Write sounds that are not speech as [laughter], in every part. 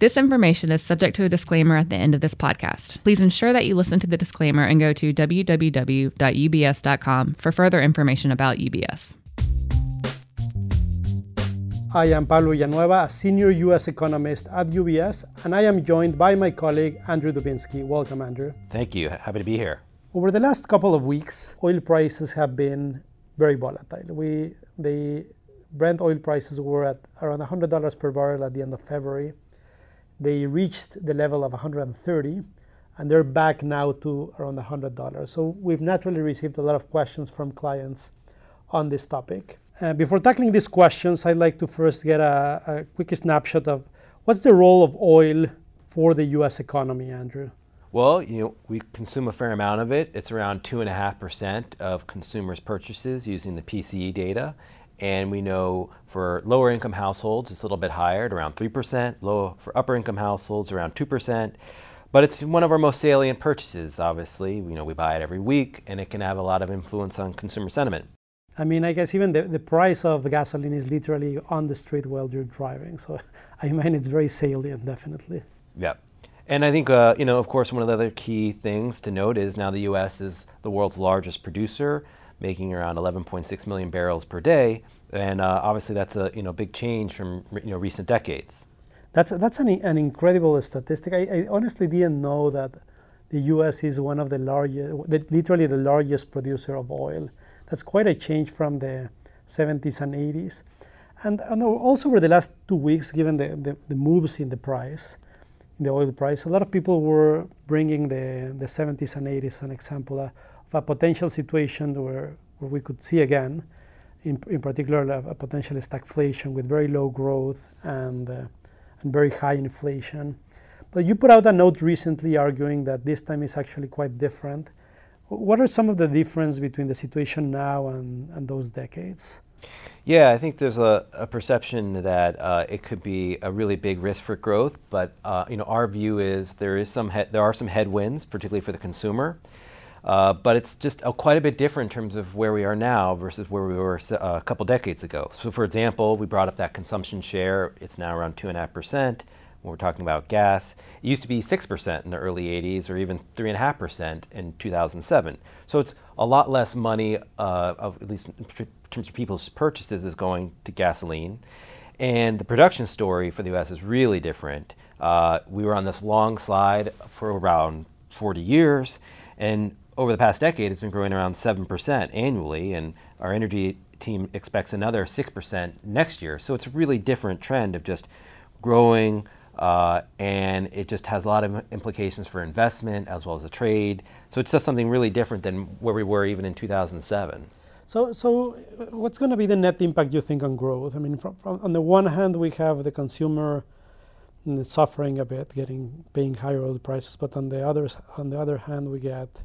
This information is subject to a disclaimer at the end of this podcast. Please ensure that you listen to the disclaimer and go to www.ubs.com for further information about UBS. I am Pablo Villanueva, a senior U.S. economist at UBS, and I am joined by my colleague Andrew Dubinsky. Welcome, Andrew. Thank you. Happy to be here. Over the last couple of weeks, oil prices have been very volatile. We, the Brent oil prices were at around $100 per barrel at the end of February they reached the level of 130 and they're back now to around $100. So we've naturally received a lot of questions from clients on this topic. Uh, before tackling these questions, I'd like to first get a, a quick snapshot of what's the role of oil for the US economy, Andrew? Well, you know, we consume a fair amount of it. It's around 2.5% of consumers' purchases using the PCE data. And we know for lower income households, it's a little bit higher at around 3%, low for upper income households, around 2%. But it's one of our most salient purchases, obviously. You know, we buy it every week, and it can have a lot of influence on consumer sentiment. I mean, I guess even the, the price of gasoline is literally on the street while you're driving. So [laughs] I mean, it's very salient, definitely. Yeah. And I think, uh, you know, of course, one of the other key things to note is now the U.S. is the world's largest producer making around 11.6 million barrels per day, and uh, obviously that's a you know big change from you know recent decades. That's that's an, an incredible statistic. I, I honestly didn't know that the U.S. is one of the largest, literally the largest producer of oil. That's quite a change from the 70s and 80s. And, and also over the last two weeks, given the, the, the, moves in the price, in the oil price, a lot of people were bringing the, the 70s and 80s an example. Of a potential situation where, where we could see again, in, in particular, a, potential stagflation with very low growth and, uh, and very high inflation. But you put out a note recently arguing that this time is actually quite different. What are some of the difference between the situation now and, and those decades? Yeah, I think there's a, a perception that uh, it could be a really big risk for growth, but uh, you know our view is there is some he- there are some headwinds, particularly for the consumer. Uh, but it's just uh, quite a bit different in terms of where we are now versus where we were uh, a couple decades ago. So, for example, we brought up that consumption share. It's now around 2.5% when we're talking about gas. It used to be 6% in the early 80s or even 3.5% in 2007. So, it's a lot less money, uh, of, at least in terms of people's purchases, is going to gasoline. And the production story for the US is really different. Uh, we were on this long slide for around 40 years. And over the past decade, it's been growing around 7% annually, and our energy team expects another 6% next year. So it's a really different trend of just growing, uh, and it just has a lot of implications for investment as well as the trade. So it's just something really different than where we were even in 2007. So, so what's going to be the net impact you think on growth? I mean, from, from, on the one hand, we have the consumer suffering a bit, getting paying higher oil prices, but on the other on the other hand, we get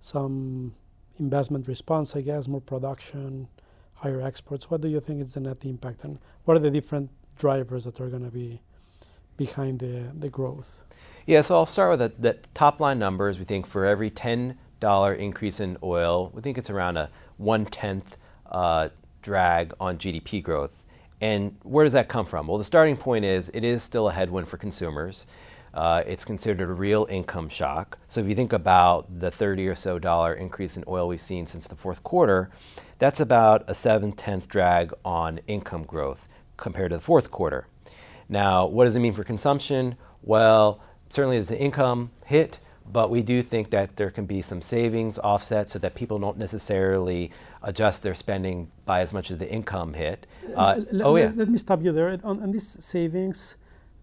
some investment response, I guess, more production, higher exports. What do you think is the net impact, and what are the different drivers that are going to be behind the, the growth? Yeah, so I'll start with the, the top line numbers. We think for every $10 increase in oil, we think it's around a one tenth uh, drag on GDP growth. And where does that come from? Well, the starting point is it is still a headwind for consumers. Uh, it's considered a real income shock. So if you think about the 30 or so dollar increase in oil we've seen since the fourth quarter, that's about a 7 tenth drag on income growth compared to the fourth quarter. Now, what does it mean for consumption? Well, certainly there's an income hit, but we do think that there can be some savings offset so that people don't necessarily adjust their spending by as much as the income hit. Uh, oh, yeah. Let me stop you there. On, on these savings,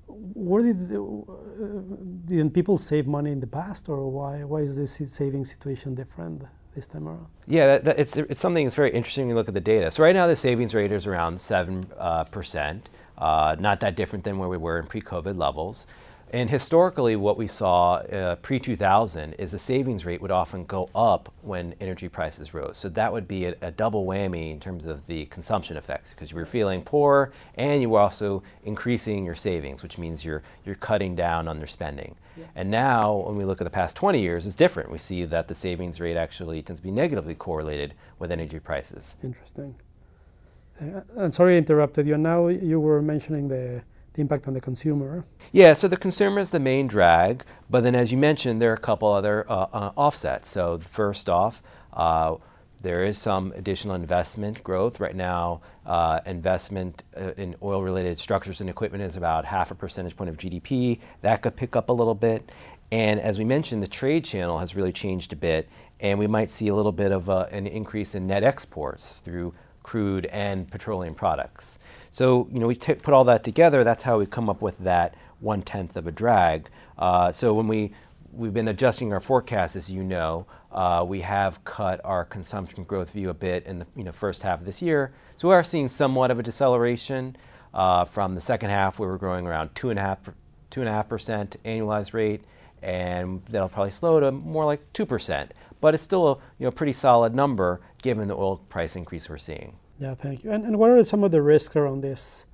where did the, uh, didn't people save money in the past, or why why is this saving situation different this time around? Yeah, that, that, it's it's something that's very interesting when you look at the data. So right now the savings rate is around seven uh, percent, uh, not that different than where we were in pre-COVID levels. And historically, what we saw uh, pre 2000 is the savings rate would often go up when energy prices rose. So that would be a, a double whammy in terms of the consumption effects because you were feeling poor and you were also increasing your savings, which means you're, you're cutting down on your spending. Yeah. And now, when we look at the past 20 years, it's different. We see that the savings rate actually tends to be negatively correlated with energy prices. Interesting. Uh, I'm sorry I interrupted you. Now you were mentioning the the impact on the consumer. Yeah, so the consumer is the main drag, but then as you mentioned, there are a couple other uh, uh, offsets. So first off, uh, there is some additional investment growth. Right now, uh, investment uh, in oil related structures and equipment is about half a percentage point of GDP. That could pick up a little bit. And as we mentioned, the trade channel has really changed a bit, and we might see a little bit of a, an increase in net exports through crude and petroleum products. So, you know, we put all that together, that's how we come up with that one tenth of a drag. Uh, so when we we've been adjusting our forecast, as you know. Uh, we have cut our consumption growth view a bit in the you know, first half of this year. So we are seeing somewhat of a deceleration uh, from the second half, where we're growing around two and a half, two and a half percent annualized rate, and that'll probably slow to more like two percent. But it's still a you know pretty solid number given the oil price increase we're seeing. Yeah, thank you. And, and what are some of the risks around this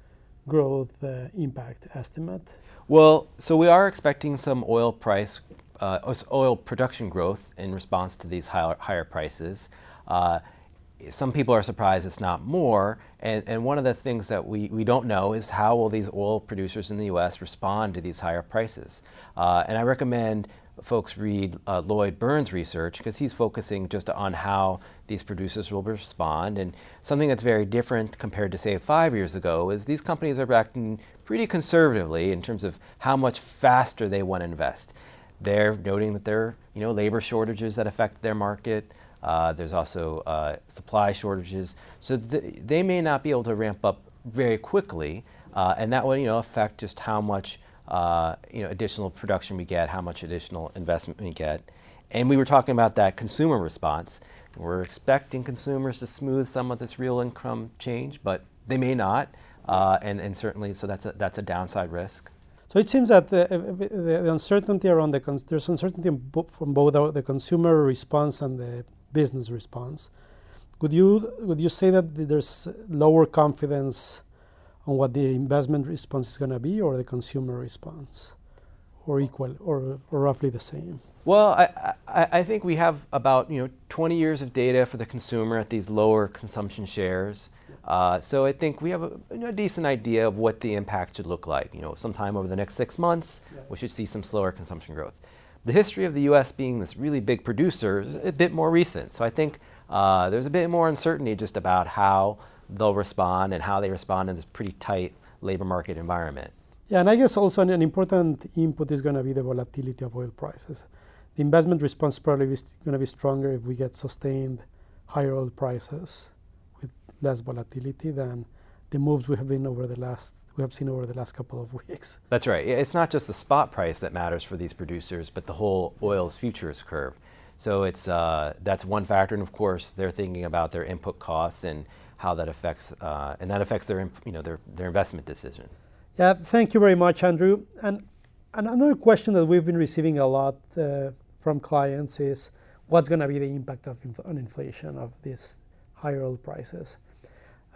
growth uh, impact estimate? Well, so we are expecting some oil price uh, oil production growth in response to these higher, higher prices. Uh, some people are surprised it's not more. And, and one of the things that we, we don't know is how will these oil producers in the U.S. respond to these higher prices. Uh, and I recommend folks read uh, Lloyd Byrne's research because he's focusing just on how these producers will respond. And something that's very different compared to, say, five years ago is these companies are acting pretty conservatively in terms of how much faster they want to invest. They're noting that there are you know, labor shortages that affect their market. Uh, there's also uh, supply shortages. So th- they may not be able to ramp up very quickly, uh, and that will you know, affect just how much uh, you know, additional production we get, how much additional investment we get. And we were talking about that consumer response. We're expecting consumers to smooth some of this real income change, but they may not. Uh, and, and certainly, so that's a, that's a downside risk. So it seems that the, the uncertainty around the there's uncertainty from both the consumer response and the business response. Would you would you say that there's lower confidence on what the investment response is going to be, or the consumer response, or equal, or, or roughly the same? Well, I, I, I think we have about you know 20 years of data for the consumer at these lower consumption shares. Uh, so I think we have a, a, decent idea of what the impact should look like. You know, sometime over the next six months, yeah. we should see some slower consumption growth. The history of the U.S. being this really big producer is a bit more recent. So I think uh, there's a bit more uncertainty just about how they'll respond and how they respond in this pretty tight labor market environment. Yeah, and I guess also an, important input is going to be the volatility of oil prices. The investment response probably is going to be stronger if we get sustained higher oil prices with less volatility than the moves we have been over the last we have seen over the last couple of weeks. That's right. It's not just the spot price that matters for these producers, but the whole oil's futures curve. So it's uh, that's one factor, and of course they're thinking about their input costs and how that affects uh, and that affects their you know their their investment decision. Yeah, thank you very much, Andrew. And another question that we've been receiving a lot uh, from clients is what's going to be the impact of inf- on inflation of these higher oil prices.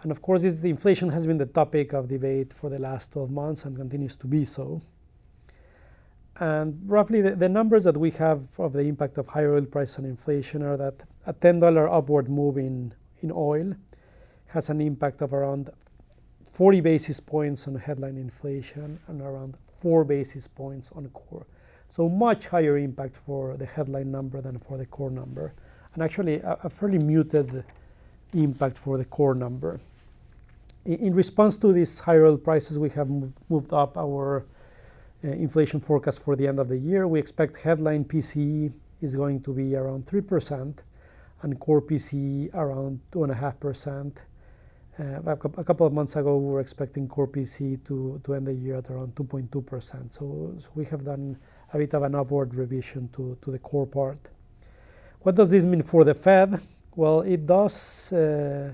And of course, the inflation has been the topic of debate for the last 12 months and continues to be so. And roughly, the, the numbers that we have of the impact of higher oil price on inflation are that a $10 upward move in, in oil has an impact of around 40 basis points on headline inflation and around 4 basis points on core. So much higher impact for the headline number than for the core number, and actually a, a fairly muted impact for the core number. In response to these higher oil prices, we have moved up our uh, inflation forecast for the end of the year. We expect headline PCE is going to be around 3% and core PCE around 2.5%. Uh, a couple of months ago, we were expecting core PCE to, end the year at around 2.2%. So, we have done a bit of an upward revision to, the core part. What does this mean for the Fed? Well, it does. Uh,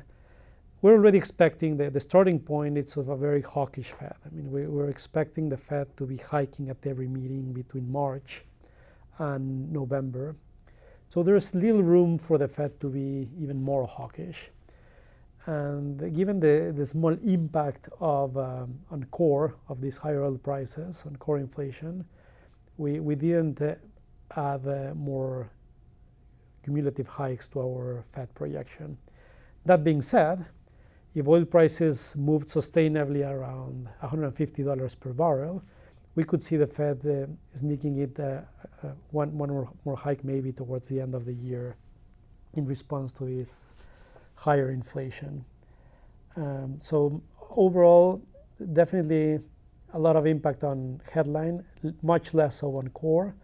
we're already expecting the, starting point it's of a very hawkish Fed. I mean, we, we're expecting the Fed to be hiking at every meeting between March and November. So there's little room for the Fed to be even more hawkish. And given the, the small impact of um, on core of these higher oil prices on core inflation, we, we didn't add uh, more cumulative hikes to our Fed projection. That being said, if oil prices moved sustainably around $150 per barrel, we could see the Fed uh, sneaking it uh, uh, one, one more, more hike maybe towards the end of the year in response to this higher inflation. Um, so overall, definitely a lot of impact on headline, much less so on core,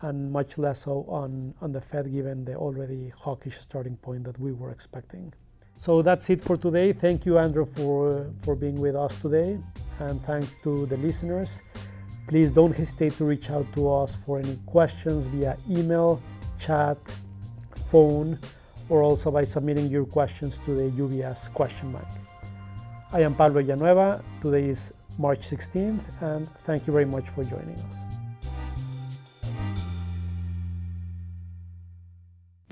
and much less so on, on the Fed given the already hawkish starting point that we were expecting. So that's it for today. Thank you, Andrew, for, for being with us today. And thanks to the listeners. Please don't hesitate to reach out to us for any questions via email, chat, phone, or also by submitting your questions to the UBS question bank. I am Pablo Villanueva. Today is March 16th, and thank you very much for joining us.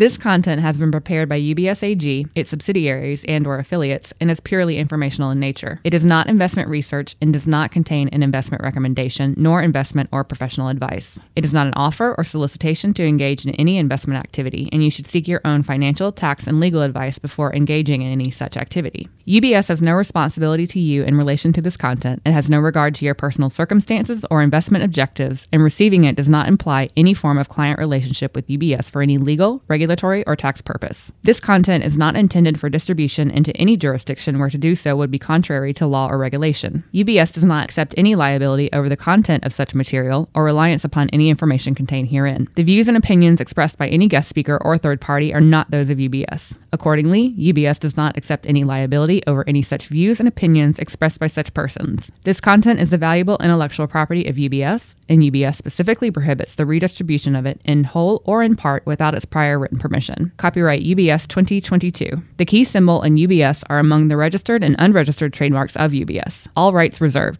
This content has been prepared by UBS AG, its subsidiaries, and or affiliates and is purely informational in nature. It is not investment research and does not contain an investment recommendation nor investment or professional advice. It is not an offer or solicitation to engage in any investment activity, and you should seek your own financial, tax, and legal advice before engaging in any such activity. UBS has no responsibility to you in relation to this content and has no regard to your personal circumstances or investment objectives, and receiving it does not imply any form of client relationship with UBS for any legal, regulatory, or tax purpose. This content is not intended for distribution into any jurisdiction where to do so would be contrary to law or regulation. UBS does not accept any liability over the content of such material or reliance upon any information contained herein. The views and opinions expressed by any guest speaker or third party are not those of UBS. Accordingly, UBS does not accept any liability over any such views and opinions expressed by such persons. This content is the valuable intellectual property of UBS, and UBS specifically prohibits the redistribution of it in whole or in part without its prior written permission. Copyright UBS 2022. The key symbol and UBS are among the registered and unregistered trademarks of UBS. All rights reserved.